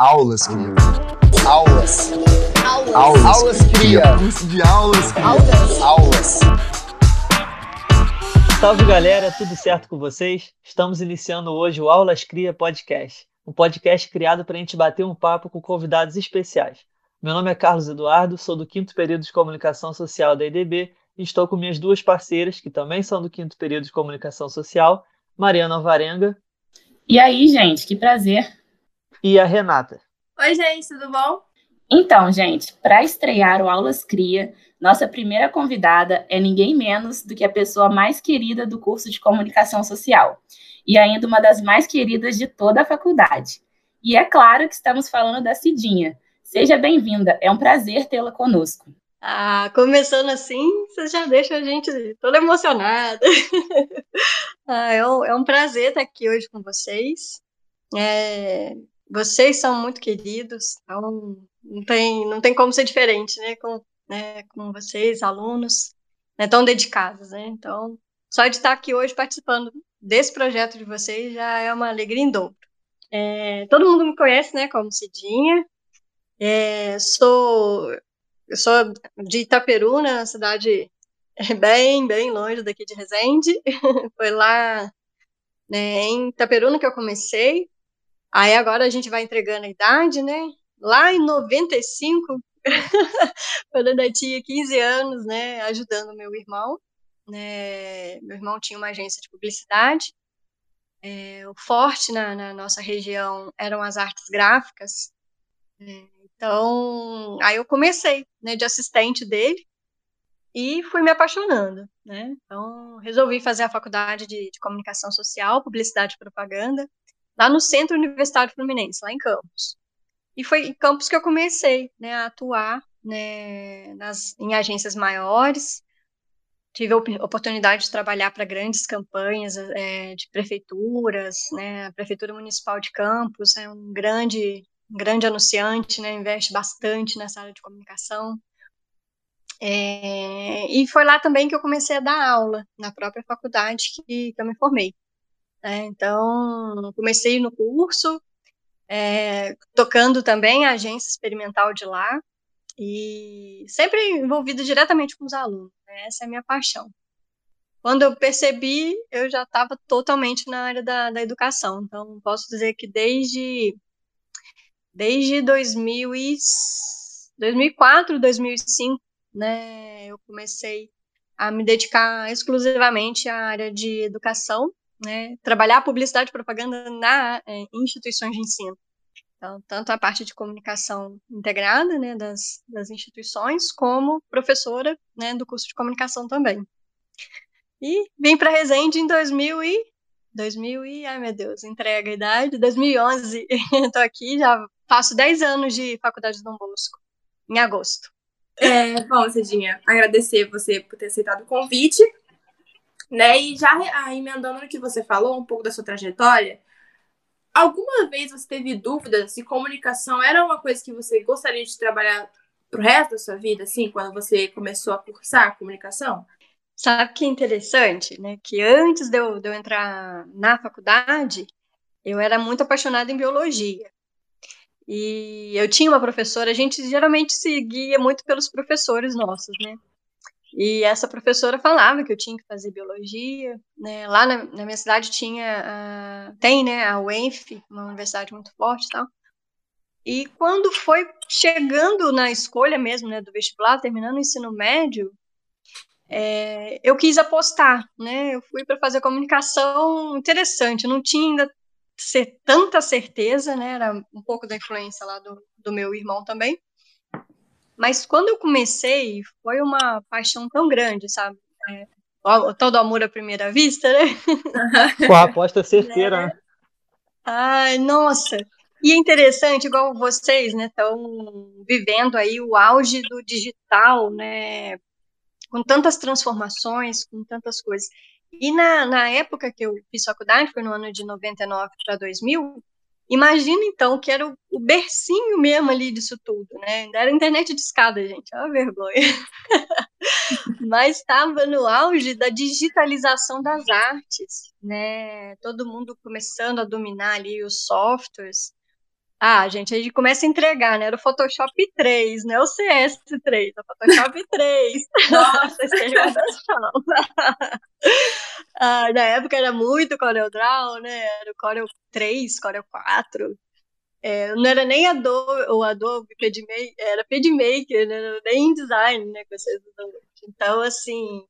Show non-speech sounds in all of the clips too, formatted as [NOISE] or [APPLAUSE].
Aulas, cria. Aulas. Aulas. Aulas, Aulas, cria. Curso de aulas, cria. Aulas. Aulas. Salve galera, tudo certo com vocês? Estamos iniciando hoje o Aulas Cria Podcast, um podcast criado para a gente bater um papo com convidados especiais. Meu nome é Carlos Eduardo, sou do quinto período de Comunicação Social da IDB e estou com minhas duas parceiras, que também são do quinto período de Comunicação Social, Mariana Alvarenga E aí, gente, que prazer. E a Renata. Oi, gente, tudo bom? Então, gente, para estrear o Aulas Cria, nossa primeira convidada é ninguém menos do que a pessoa mais querida do curso de Comunicação Social e ainda uma das mais queridas de toda a faculdade. E é claro que estamos falando da Cidinha. Seja bem-vinda, é um prazer tê-la conosco. Ah, começando assim, você já deixa a gente toda emocionada. [LAUGHS] ah, é, um, é um prazer estar aqui hoje com vocês. É, vocês são muito queridos, então não tem, não tem como ser diferente, né? Com, né, com vocês, alunos, né, tão dedicados, né? Então, só de estar aqui hoje participando desse projeto de vocês já é uma alegria em dobro. É, todo mundo me conhece, né, como Cidinha. É, sou eu sou de Itaperuna, uma cidade [LAUGHS] bem, bem longe daqui de Resende. [LAUGHS] Foi lá né, em Itaperuna que eu comecei. Aí agora a gente vai entregando a idade, né? Lá em 95, [LAUGHS] quando eu tinha 15 anos, né, ajudando meu irmão. Né, meu irmão tinha uma agência de publicidade. É, o forte na, na, nossa região eram as artes gráficas. É, então, aí eu comecei, né, de assistente dele e fui me apaixonando, né? Então, resolvi fazer a faculdade de, de comunicação social, publicidade e propaganda, lá no Centro Universitário Fluminense, lá em Campos. E foi em Campos que eu comecei, né, a atuar, né, nas, em agências maiores. Tive a oportunidade de trabalhar para grandes campanhas é, de prefeituras, né? A Prefeitura Municipal de Campos é um grande um grande anunciante, né, investe bastante nessa área de comunicação. É, e foi lá também que eu comecei a dar aula, na própria faculdade que, que eu me formei. É, então, comecei no curso, é, tocando também a agência experimental de lá, e sempre envolvida diretamente com os alunos, né, essa é a minha paixão. Quando eu percebi, eu já estava totalmente na área da, da educação, então posso dizer que desde desde 2000 e 2004, 2005, né, eu comecei a me dedicar exclusivamente à área de educação, né, trabalhar publicidade e propaganda na é, instituições de ensino. Então, tanto a parte de comunicação integrada, né, das, das instituições, como professora, né, do curso de comunicação também. E vim para Resende em 2000 e 2000 e, ai meu Deus, entrega a idade, 2011, estou [LAUGHS] aqui, já faço 10 anos de faculdade de Dom Bosco, em agosto. É, bom, Cidinha, agradecer você por ter aceitado o convite, né, e já ah, emendando no que você falou, um pouco da sua trajetória, alguma vez você teve dúvidas se comunicação era uma coisa que você gostaria de trabalhar pro resto da sua vida, assim, quando você começou a cursar comunicação? Sabe que interessante, né? Que antes de eu, de eu entrar na faculdade, eu era muito apaixonada em biologia. E eu tinha uma professora, a gente geralmente seguia muito pelos professores nossos, né? E essa professora falava que eu tinha que fazer biologia, né? Lá na, na minha cidade tinha, a, tem, né, a UENF, uma universidade muito forte e tal. E quando foi chegando na escolha mesmo, né, do vestibular, terminando o ensino médio, é, eu quis apostar, né? Eu fui para fazer comunicação interessante, eu não tinha ainda ser tanta certeza, né? Era um pouco da influência lá do, do meu irmão também. Mas quando eu comecei, foi uma paixão tão grande, sabe? É, todo amor à primeira vista, né? [LAUGHS] Com a aposta certeira, né? [LAUGHS] Ai, nossa! E é interessante, igual vocês, né, estão vivendo aí o auge do digital, né, com tantas transformações, com tantas coisas. E na, na época que eu fiz faculdade, foi no ano de 99 para 2000, imagina então que era o, o, bercinho mesmo ali disso tudo, né? Era internet de escada, gente, é uma vergonha. [LAUGHS] Mas estava no auge da digitalização das artes, né? Todo mundo começando a dominar ali os softwares. Ah, gente, a gente começa a entregar, né? Era o Photoshop 3, né? O CS3, o Photoshop 3. Nossa, [LAUGHS] esse ah, Na época era muito Corel Draw, né? Era o Corel 3, Corel 4. É, não era nem Adobe, o Adobe PageMaker, era PageMaker, né? Era nem InDesign, né? Então, assim,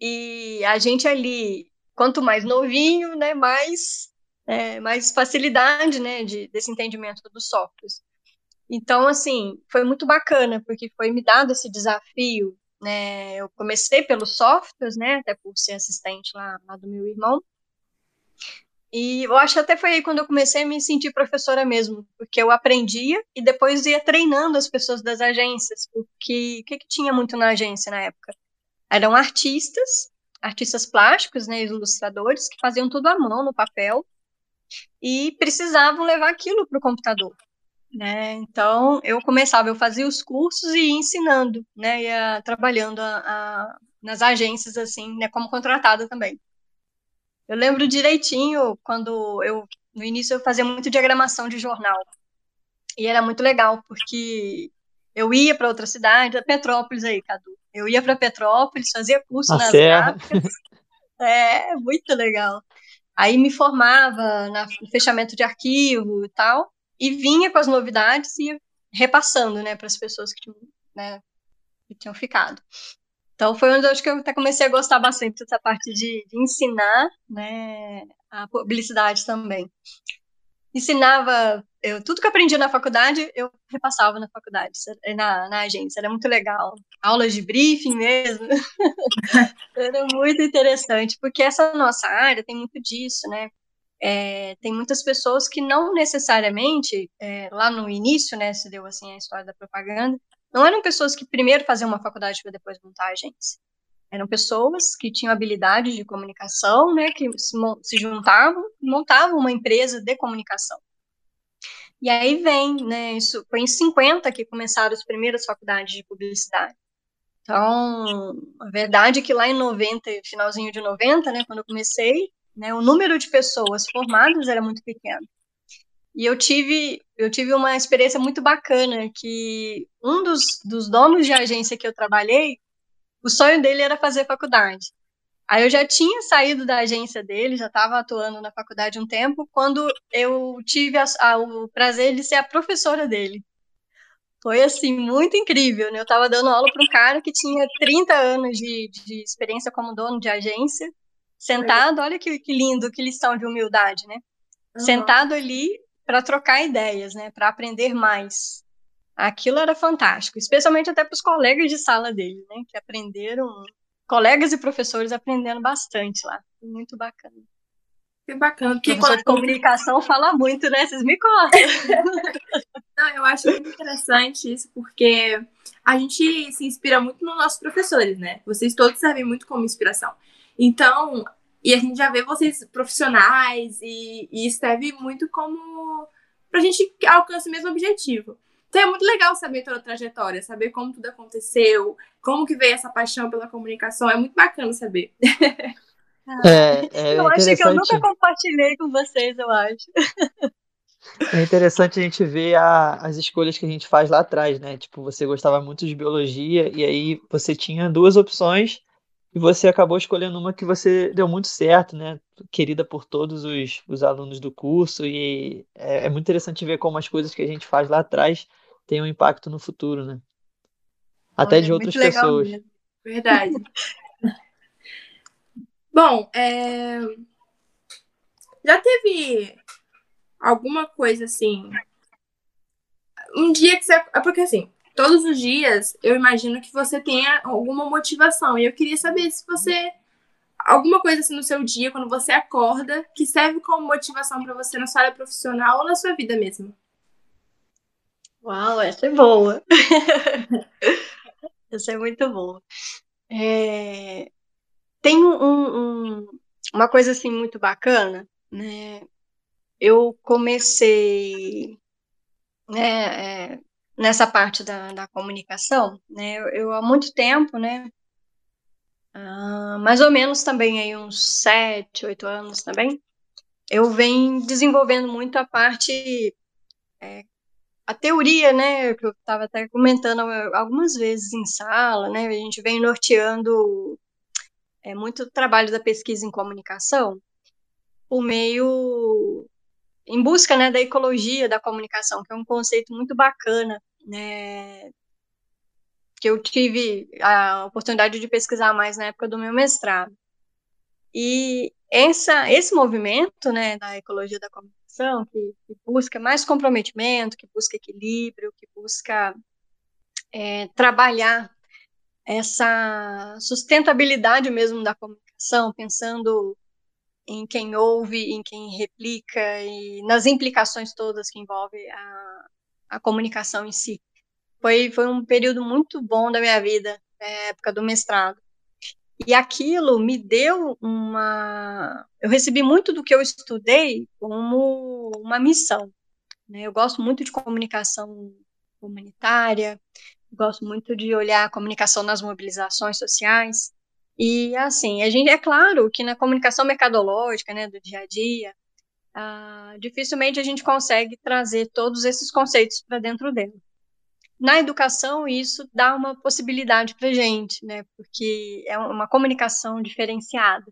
e a gente ali, quanto mais novinho, né? Mais é, mais facilidade, né, de, desse entendimento dos softwares. Então, assim, foi muito bacana, porque foi me dado esse desafio, né, eu comecei pelos softwares, né, até por ser assistente lá, lá do meu irmão, e eu acho que até foi aí quando eu comecei a me sentir professora mesmo, porque eu aprendia e depois ia treinando as pessoas das agências, porque o que, que tinha muito na agência na época? Eram artistas, artistas plásticos, né, ilustradores, que faziam tudo à mão, no papel, e precisavam levar aquilo para o computador. Né? Então, eu começava, eu fazia os cursos e ia ensinando, né? Ia trabalhando a, a, nas agências, assim, né? Como contratada também. Eu lembro direitinho quando eu, no início, eu fazia muito diagramação de jornal. E era muito legal, porque eu ia para outra cidade, Petrópolis aí, Cadu. Eu ia para Petrópolis, fazia curso a nas gráficas. É, muito legal. Aí me formava no fechamento de arquivo e tal, e vinha com as novidades e repassando, né, para as pessoas que, né, que tinham ficado. Então foi onde eu acho que eu até comecei a gostar bastante dessa parte de, de ensinar, né, a publicidade também ensinava eu, tudo que eu aprendi na faculdade, eu repassava na faculdade, na, na agência, era muito legal. Aulas de briefing mesmo. [LAUGHS] era muito interessante, porque essa nossa área tem muito disso, né? É, tem muitas pessoas que não necessariamente, é, lá no início, né, se deu assim a história da propaganda, não eram pessoas que primeiro faziam uma faculdade para depois montar agência. Eram pessoas que tinham habilidade de comunicação, né, que se, se juntavam e montavam uma empresa de comunicação. E aí vem, né, isso foi em 50 que começaram as primeiras faculdades de publicidade. Então, a verdade é que lá em 90, finalzinho de 90, né, quando eu comecei, né, o número de pessoas formadas era muito pequeno. E eu tive, eu tive uma experiência muito bacana, que um dos, dos donos de agência que eu trabalhei, o sonho dele era fazer faculdade. Aí eu já tinha saído da agência dele, já estava atuando na faculdade um tempo, quando eu tive a, a, o prazer de ser a professora dele. Foi, assim, muito incrível, né? Eu estava dando aula para um cara que tinha 30 anos de, de experiência como dono de agência, sentado, olha que, que lindo, que lição de humildade, né? Uhum. Sentado ali para trocar ideias, né? Para aprender mais. Aquilo era fantástico, especialmente até para os colegas de sala dele, né? Que aprenderam, colegas e professores aprendendo bastante lá. Muito bacana. Que bacana. Porque o professor de comunicação fala muito, né? Vocês me cortam. [LAUGHS] Não, eu acho muito interessante isso, porque a gente se inspira muito nos nossos professores, né? Vocês todos servem muito como inspiração. Então, e a gente já vê vocês profissionais e, e serve muito como pra gente alcançar o mesmo objetivo. Então é muito legal saber toda a trajetória, saber como tudo aconteceu, como que veio essa paixão pela comunicação. É muito bacana saber. É, [LAUGHS] é eu acho que eu nunca compartilhei com vocês, eu acho. É interessante a gente ver a, as escolhas que a gente faz lá atrás, né? Tipo, você gostava muito de biologia e aí você tinha duas opções e você acabou escolhendo uma que você deu muito certo, né? Querida por todos os, os alunos do curso e é, é muito interessante ver como as coisas que a gente faz lá atrás têm um impacto no futuro, né? Até Olha, de outras pessoas. Mesmo. Verdade. Bom, é... já teve alguma coisa assim? Um dia que você. É porque assim, todos os dias eu imagino que você tenha alguma motivação. E eu queria saber se você. Alguma coisa assim no seu dia, quando você acorda, que serve como motivação para você na sua área profissional ou na sua vida mesmo. Uau, essa é boa. [LAUGHS] essa é muito boa. É tem um, um, uma coisa assim muito bacana, né? Eu comecei né, é, nessa parte da, da comunicação, né? Eu, eu, há muito tempo, né? Uh, mais ou menos também aí uns sete, oito anos também, eu venho desenvolvendo muito a parte é, a teoria, né, que eu estava até comentando algumas vezes em sala, né, a gente vem norteando é, muito trabalho da pesquisa em comunicação por meio em busca né, da ecologia da comunicação, que é um conceito muito bacana, né, que eu tive a oportunidade de pesquisar mais na época do meu mestrado. E essa, esse movimento né, da ecologia da comunicação, que, que busca mais comprometimento, que busca equilíbrio, que busca é, trabalhar essa sustentabilidade mesmo da comunicação, pensando em quem ouve, em quem replica e nas implicações todas que envolve a, a comunicação em si. Foi, foi um período muito bom da minha vida, na época do mestrado. E aquilo me deu uma. Eu recebi muito do que eu estudei como uma missão. Né? Eu gosto muito de comunicação humanitária, gosto muito de olhar a comunicação nas mobilizações sociais. E, assim, a gente, é claro que na comunicação mercadológica, né, do dia a dia, ah, dificilmente a gente consegue trazer todos esses conceitos para dentro dela. Na educação, isso dá uma possibilidade para a gente, né? Porque é uma comunicação diferenciada.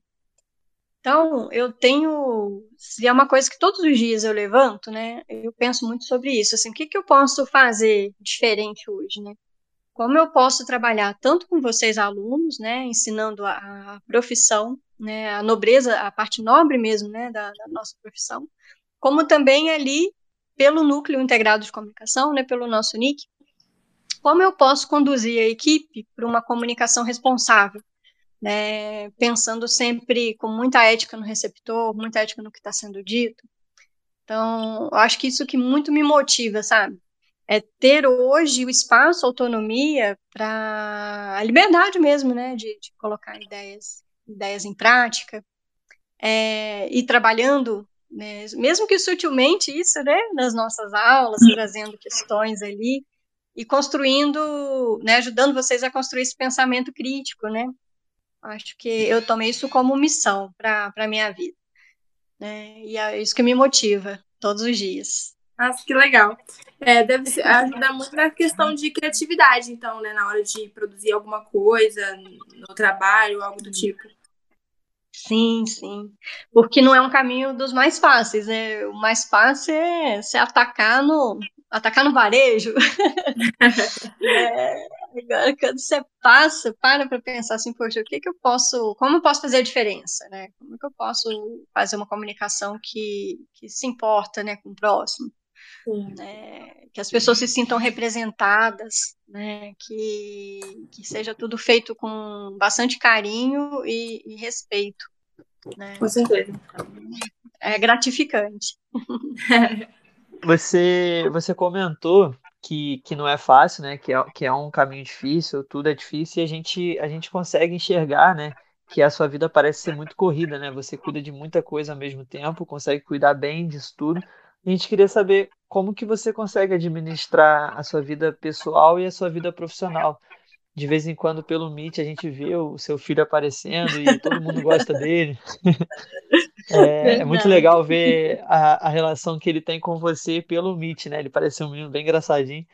Então, eu tenho. Se é uma coisa que todos os dias eu levanto, né? Eu penso muito sobre isso. Assim, o que, que eu posso fazer diferente hoje, né? Como eu posso trabalhar tanto com vocês, alunos, né? Ensinando a, a profissão, né? A nobreza, a parte nobre mesmo, né? Da, da nossa profissão, como também ali pelo núcleo integrado de comunicação, né? Pelo nosso NIC, como eu posso conduzir a equipe para uma comunicação responsável, né, pensando sempre com muita ética no receptor, muita ética no que está sendo dito. Então, eu acho que isso que muito me motiva, sabe? É ter hoje o espaço, a autonomia para a liberdade mesmo, né, de, de colocar ideias, ideias em prática, é, e trabalhando, né, mesmo que sutilmente isso, né, nas nossas aulas, trazendo questões ali, e construindo, né, ajudando vocês a construir esse pensamento crítico, né? Acho que eu tomei isso como missão para a minha vida. Né? E é isso que me motiva todos os dias. Nossa, que legal. É, deve ajudar muito na questão de criatividade, então, né? Na hora de produzir alguma coisa no trabalho, algo do tipo. Sim, sim. Porque não é um caminho dos mais fáceis, né? O mais fácil é se atacar no, atacar no varejo. [LAUGHS] é, agora, quando você passa, para para pensar assim, poxa, o que, que eu posso, como eu posso fazer a diferença, né? Como que eu posso fazer uma comunicação que, que se importa, né, com o próximo? Né, que as pessoas se sintam representadas, né, que, que seja tudo feito com bastante carinho e, e respeito. Né? Com certeza. É gratificante. [LAUGHS] Você, você comentou que, que não é fácil, né? Que é, que é um caminho difícil, tudo é difícil, e a gente, a gente consegue enxergar, né? Que a sua vida parece ser muito corrida, né? Você cuida de muita coisa ao mesmo tempo, consegue cuidar bem disso tudo. A gente queria saber como que você consegue administrar a sua vida pessoal e a sua vida profissional. De vez em quando, pelo Meet, a gente vê o seu filho aparecendo e todo mundo gosta dele. [LAUGHS] É, é, muito legal ver a, a, relação que ele tem com você pelo Meet, né? Ele parece um menino bem engraçadinho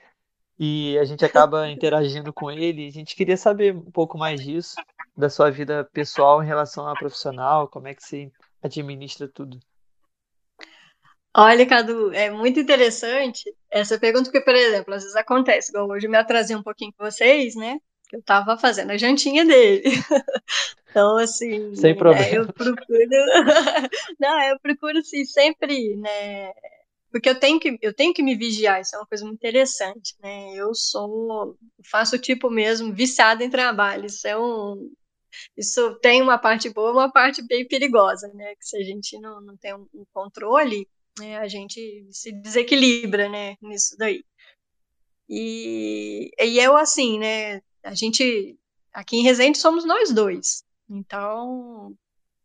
e a gente acaba interagindo com ele. A gente queria saber um pouco mais disso, da sua vida pessoal em relação à profissional, como é que você administra tudo. Olha, Cadu, é muito interessante essa pergunta, porque, por exemplo, às vezes acontece, igual hoje eu me atrasei um pouquinho com vocês, né? eu estava fazendo a jantinha dele. [LAUGHS] Então, assim, Sem problema. É, eu procuro. [LAUGHS] Não, eu procuro assim, sempre, né? Porque eu tenho, que, eu tenho que me vigiar, isso é uma coisa muito interessante, né? Eu sou, faço tipo mesmo, viciada em trabalho. Isso é um. Isso tem uma parte boa uma parte bem perigosa, né? Que se a gente não, não tem um controle, né, a gente se desequilibra, né? Nisso daí. E, e eu, assim, né? a gente, aqui em Resende, somos nós dois. Então,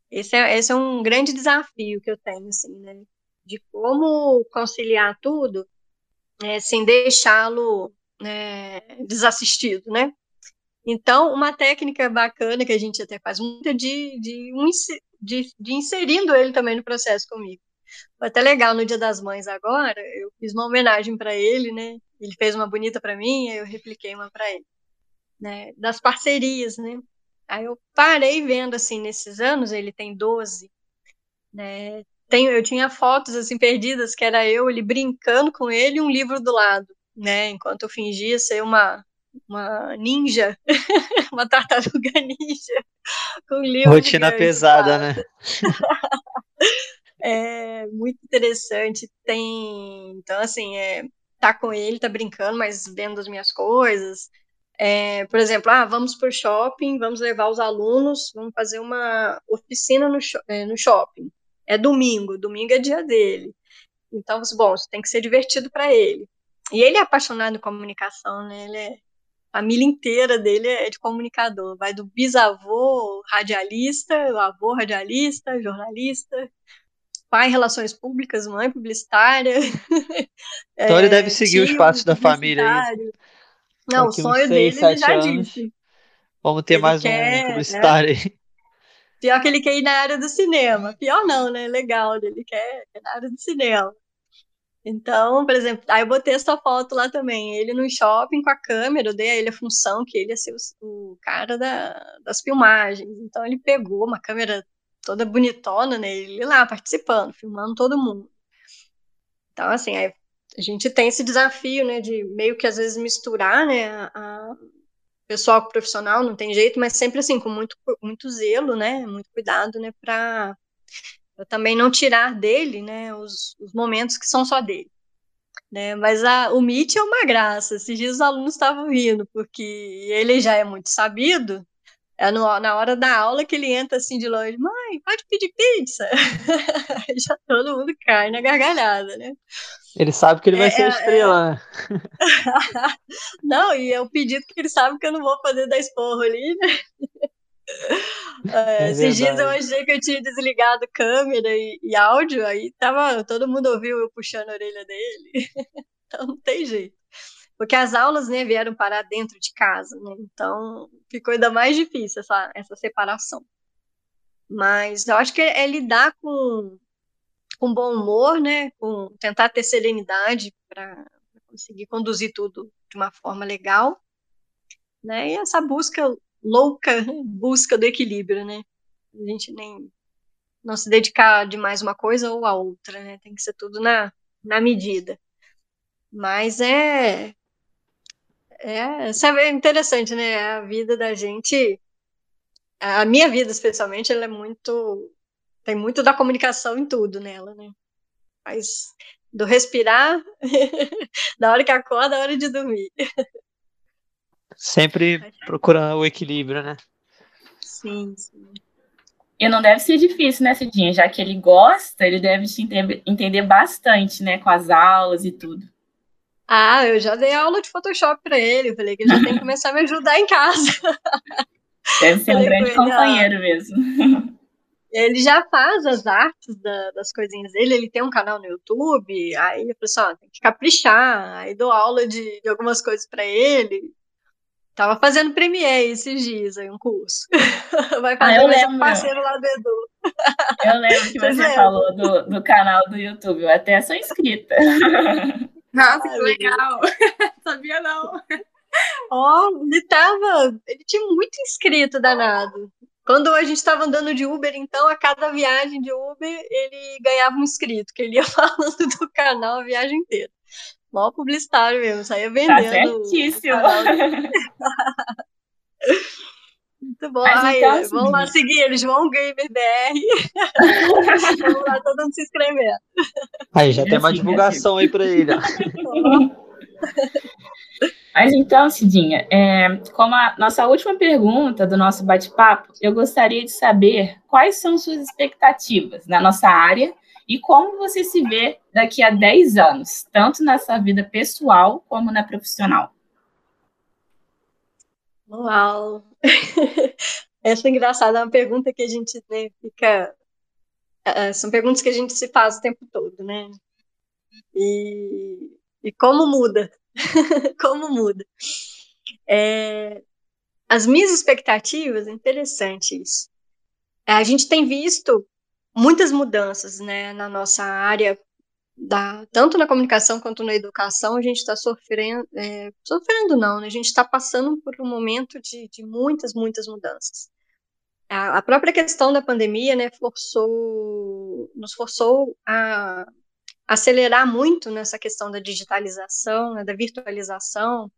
esse é, esse é um grande desafio que eu tenho, assim, né? De como conciliar tudo né, sem deixá-lo né, desassistido, né? Então, uma técnica bacana que a gente até faz muito é de, de, de, de inserindo ele também no processo comigo. Foi até legal no Dia das Mães agora, eu fiz uma homenagem para ele, né? Ele fez uma bonita para mim, aí eu repliquei uma para ele, né? Das parcerias, né? Aí eu parei vendo assim nesses anos, ele tem 12, né? Tenho, eu tinha fotos assim perdidas que era eu ele brincando com ele e um livro do lado, né? Enquanto eu fingia ser uma uma ninja, [LAUGHS] uma tartaruga [LAUGHS] ninja com livro. Rotina pesada, né? [LAUGHS] é muito interessante. Tem, então assim, é, tá com ele, tá brincando, mas vendo as minhas coisas. É, por exemplo, ah, vamos para o shopping, vamos levar os alunos, vamos fazer uma oficina no, é, no shopping. É domingo, domingo é dia dele. Então, bom, tem que ser divertido para ele. E ele é apaixonado em comunicação, né? Ele é, a família inteira dele é de comunicador. Vai do bisavô radialista, o avô radialista, jornalista, pai relações públicas, mãe publicitária. [LAUGHS] Então é, ele deve seguir os passos da família aí. Não, o sonho seis, dele ele já anos, disse. Vamos ter ele mais quer, um publicitário aí. Pior que ele quer ir na área do cinema. Pior não, né? Legal, ele quer ir na área do cinema. Então, por exemplo, aí eu botei essa foto lá também. Ele no shopping com a câmera, eu dei a ele a função que ele ia ser o, o cara da, das filmagens. Então ele pegou uma câmera toda bonitona, né? Ele lá participando, filmando todo mundo. Então, assim, a gente tem esse desafio, né, de meio que às vezes misturar, né, a, pessoal com profissional, não tem jeito, mas sempre assim, com muito, muito zelo, né, muito cuidado, né, para também não tirar dele, né, os, os momentos que são só dele. Né, mas a, o Meet é uma graça, esses dias os alunos estavam rindo, porque ele já é muito sabido, é no, na hora da aula que ele entra assim de longe, mãe, pode pedir pizza? [LAUGHS] já todo mundo cai na gargalhada, né? Ele sabe que ele vai é, ser é, estrela, né? [LAUGHS] não, e é o pedido que ele sabe que eu não vou poder dar esporro ali, né? [LAUGHS] É, esses dias eu achei que eu tinha desligado câmera e, e, áudio, aí tava, todo mundo ouviu eu puxando a orelha dele. então não tem jeito. Porque as aulas né, vieram parar dentro de casa, né? Então ficou ainda mais difícil essa, essa separação. Mas eu acho que é, é lidar com, com bom humor, né? Com tentar ter serenidade para conseguir conduzir tudo de uma forma legal, né? E essa busca louca, busca do equilíbrio, né? A gente nem não se dedicar demais uma coisa ou a outra, né? Tem que ser tudo na, na medida. Mas é é, sabe, é interessante, né? A vida da gente, a minha vida especialmente, ela é muito tem muito da comunicação em tudo nela, né? Mas do respirar, [LAUGHS] da hora que acorda, da hora de dormir. Sempre procurar o equilíbrio, né? Sim, sim. E não deve ser difícil, né, Cidinha? Já que ele gosta, ele deve te entender bastante, né, com as aulas e tudo. Ah, eu já dei aula de Photoshop para ele. Eu falei que ele já tem que começar a me ajudar em casa. [LAUGHS] Deve ser um grande ele, companheiro mesmo. [LAUGHS] Ele já faz as artes da, das coisinhas dele, ele tem um canal no YouTube, aí eu falei assim, ó, tem que caprichar, aí dou aula de, de algumas coisas para ele. Tava fazendo Premiere esses dias aí, um curso. [LAUGHS] Vai fazer ah, mais um parceiro lá do Edu. Eu lembro que você falou do, do canal do YouTube, eu até sou inscrita. Nossa, que legal! [LAUGHS] Sabia não. Ó, oh, ele tava. Ele tinha muito inscrito danado. Quando a gente estava andando de Uber, então, a cada viagem de Uber, ele ganhava um inscrito, que ele ia [LAUGHS] falando do canal a viagem inteira. Mó publicitário mesmo, saía tá vendendo. Tá certíssimo. [LAUGHS] Muito bom. Ai, então, assim, vamos lá seguir eles, João Gamer BR. vamos lá, todo mundo se inscrevendo. Aí já tem uma assim, divulgação assim. aí para ele. [LAUGHS] Mas então, Cidinha, é, como a nossa última pergunta do nosso bate-papo, eu gostaria de saber quais são suas expectativas na nossa área e como você se vê daqui a 10 anos, tanto nessa vida pessoal como na profissional. Uau! [LAUGHS] Essa é engraçada, é uma pergunta que a gente né, fica. Uh, são perguntas que a gente se faz o tempo todo, né? E, e como muda? [LAUGHS] como muda? É, as minhas expectativas, é interessante isso. A gente tem visto muitas mudanças, né, na nossa área, da, tanto na comunicação quanto na educação, a gente está sofrendo, é, sofrendo não, né, a gente está passando por um momento de, de muitas, muitas mudanças. A, a, própria questão da pandemia, né, forçou, nos forçou a acelerar muito nessa questão da digitalização, né, da virtualização,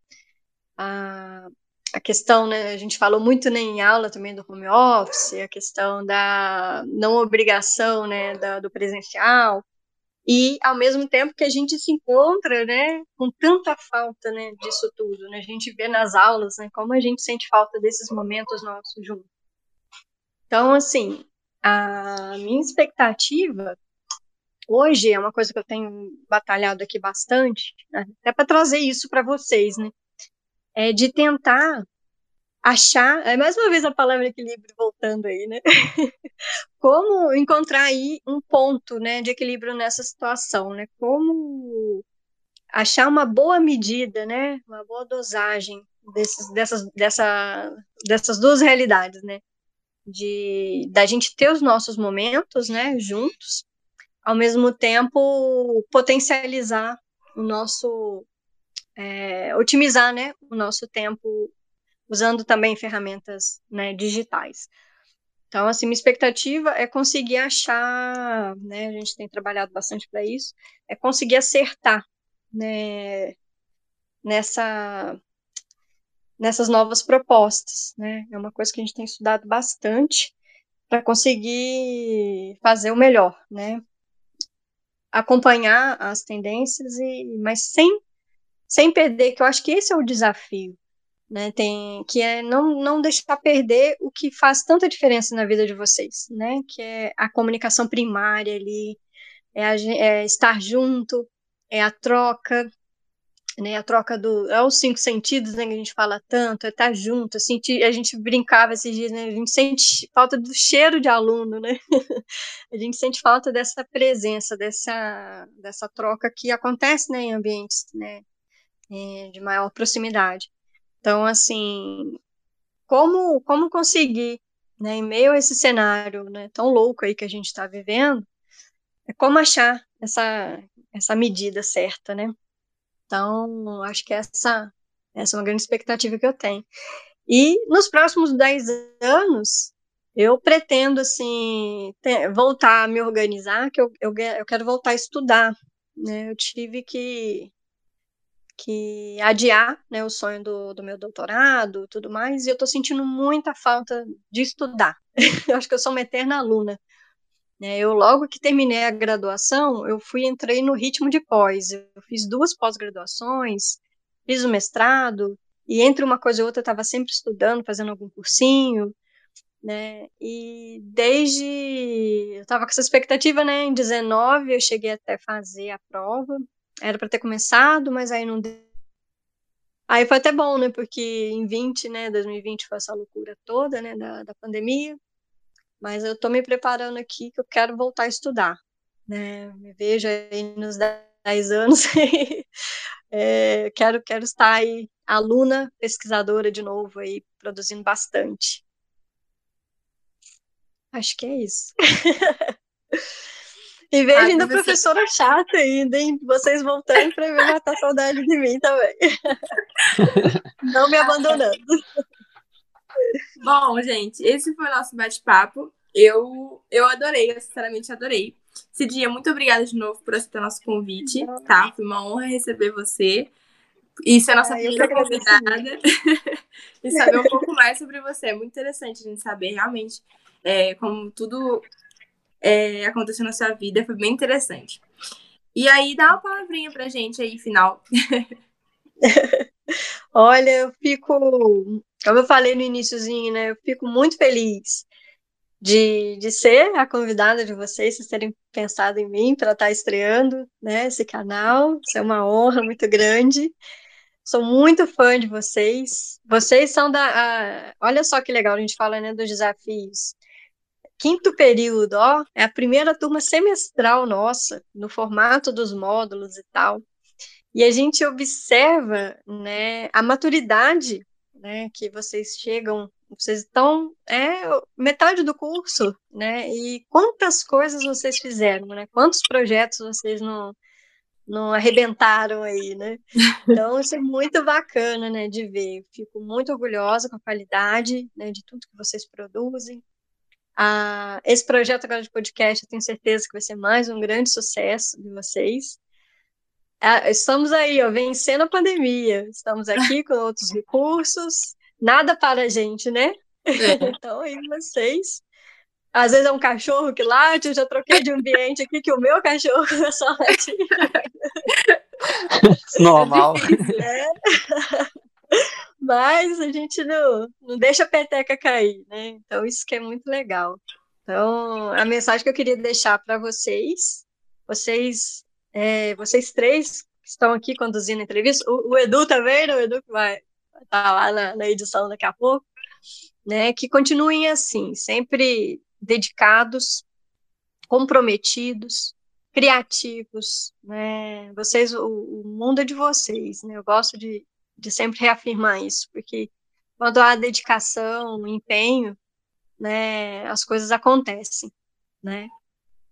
a, a questão, né, a gente falou muito né, em aula também do home office, a questão da não obrigação, né, da, do presencial, e ao mesmo tempo que a gente se encontra, né, com tanta falta, né, disso tudo, né, a gente vê nas aulas, né, como a gente sente falta desses momentos nossos juntos. Então, assim, a minha expectativa hoje é uma coisa que eu tenho batalhado aqui bastante, né, até para trazer isso para vocês, né? É de tentar achar, é mais uma vez a palavra equilíbrio voltando aí, né? [LAUGHS] Como encontrar aí um ponto, né, de equilíbrio nessa situação, né? Como achar uma boa medida, né, uma boa dosagem desses, dessas, dessa, dessas duas realidades, né? De da gente ter os nossos momentos, né, juntos, ao mesmo tempo potencializar o nosso é, otimizar né, o nosso tempo usando também ferramentas né, digitais. Então, assim, minha expectativa é conseguir achar, né, a gente tem trabalhado bastante para isso, é conseguir acertar né, nessa, nessas novas propostas, né, é uma coisa que a gente tem estudado bastante para conseguir fazer o melhor, né, acompanhar as tendências, e, mas sem, sem perder, que eu acho que esse é o desafio, né? Tem, que é não, não deixar perder o que faz tanta diferença na vida de vocês, né? Que é a comunicação primária ali, é, a, é estar junto, é a troca, né, a troca do, é os cinco sentidos, né, que a gente fala tanto, é estar junto, sentir, a gente brincava esses dias, né, a gente sente falta do cheiro de aluno, né, [LAUGHS] a gente sente falta dessa presença, dessa, dessa troca que acontece, né, em ambientes, né, é, de maior proximidade. Então, assim, como, como conseguir, né, em meio a esse cenário, né, tão louco aí que a gente está vivendo, é como achar essa, essa medida certa, né, então, acho que essa, essa é uma grande expectativa que eu tenho. E nos próximos 10 anos, eu pretendo, assim, ter, voltar a me organizar, que eu, eu, eu quero voltar a estudar, né? Eu tive que, que adiar, né, o sonho do, do meu doutorado tudo mais, e eu estou sentindo muita falta de estudar. [LAUGHS] eu acho que eu sou uma eterna aluna. Né? Eu, logo que terminei a graduação, eu fui, entrei no ritmo de pós. Eu fiz duas pós-graduações, fiz o mestrado, e entre uma coisa e outra eu estava sempre estudando, fazendo algum cursinho, né? E desde eu estava com essa expectativa, né? Em 19 eu cheguei até fazer a prova. Era para ter começado, mas aí não deu. Aí foi até bom, né? Porque em 20, né, 2020 foi essa loucura toda, né, da, da pandemia mas eu estou me preparando aqui que eu quero voltar a estudar, né? Me vejo aí nos 10 anos, [LAUGHS] é, quero, quero estar aí aluna, pesquisadora de novo aí, produzindo bastante. Acho que é isso. [LAUGHS] E vejo ah, ainda a professora você... chata ainda, hein? Vocês voltando para ver matar saudade de mim também. [LAUGHS] Não me abandonando. Bom, gente, esse foi o nosso bate-papo. Eu, eu adorei, eu sinceramente adorei. Cidinha, muito obrigada de novo por aceitar nosso convite, tá? Foi uma honra receber você e ser nossa primeira convidada. [LAUGHS] e saber um pouco mais sobre você. É muito interessante a gente saber realmente é, como tudo é, aconteceu na sua vida. Foi bem interessante. E aí, dá uma palavrinha pra gente aí, final. [LAUGHS] Olha, eu fico como eu falei no iníciozinho, né? Eu fico muito feliz de, de ser a convidada de vocês, vocês terem pensado em mim para estar tá estreando né, esse canal. Isso é uma honra muito grande. Sou muito fã de vocês. Vocês são da. A, olha só que legal, a gente fala né, dos desafios. Quinto período, ó, é a primeira turma semestral nossa, no formato dos módulos e tal. E a gente observa né, a maturidade né, que vocês chegam Vocês estão é metade do curso, né? E quantas coisas vocês fizeram, né? Quantos projetos vocês não não arrebentaram aí, né? [LAUGHS] Então isso é muito bacana, né, de ver. Fico muito orgulhosa com a qualidade, né, de tudo que vocês produzem. Ah, esse projeto agora de podcast, eu tenho certeza que vai ser mais um grande sucesso de vocês. Ah, estamos aí, ó, vencendo a pandemia. Estamos aqui [LAUGHS] com outros recursos. Nada para a gente, né? É. [LAUGHS] então, aí vocês. Às vezes é um cachorro que late, eu já troquei de ambiente aqui, que o meu cachorro [LAUGHS] só late. Normal. É Mas a gente não, não deixa a peteca cair, né? Então, isso que é muito legal. Então, a mensagem que eu queria deixar para vocês, vocês é, vocês três que estão aqui conduzindo a entrevista, o, o Edu também, né? o Edu que vai estar tá lá na, na edição daqui a pouco, né? Que continuem assim, sempre dedicados, comprometidos, criativos, né? Vocês, o, o, mundo é de vocês, né? Eu gosto de, de sempre reafirmar isso, porque quando há dedicação, empenho, né? As coisas acontecem, né?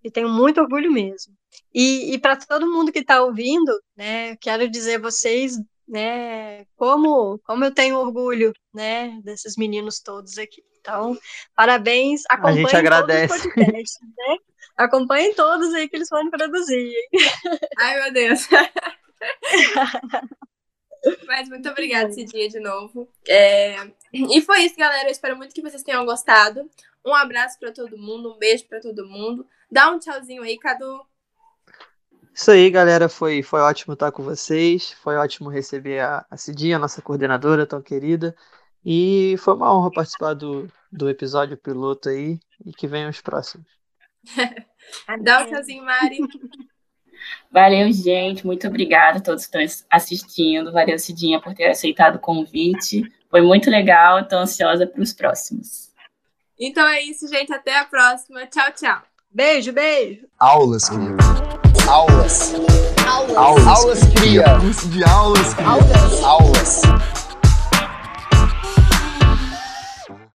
E tenho muito orgulho mesmo. E, e para todo mundo que está ouvindo, né, quero dizer a vocês, né, como, como eu tenho orgulho, né, desses meninos todos aqui. Então, parabéns, acompanhem a gente agradece. todos os podcasts, né? Acompanhem todos aí que eles vão produzir. Ai, meu Deus. [LAUGHS] Mas muito obrigada, Cidinha, de novo. É... E foi isso, galera. Eu espero muito que vocês tenham gostado. Um abraço para todo mundo, um beijo para todo mundo. Dá um tchauzinho aí, Cadu. Isso aí, galera. Foi, foi ótimo estar com vocês. Foi ótimo receber a, a Cidinha, nossa coordenadora tão querida. E foi uma honra participar do, do episódio piloto aí. E que venham os próximos. [LAUGHS] Dá um tchauzinho, Mari. [LAUGHS] Valeu, gente. Muito obrigada a todos que estão assistindo. Valeu, Cidinha, por ter aceitado o convite. Foi muito legal. Estou ansiosa para os próximos. Então é isso, gente. Até a próxima. Tchau, tchau. Beijo, beijo. Aulas, cria. Aulas. Aulas. Aulas, cria. Curso de aulas, cria. Aulas. Aulas.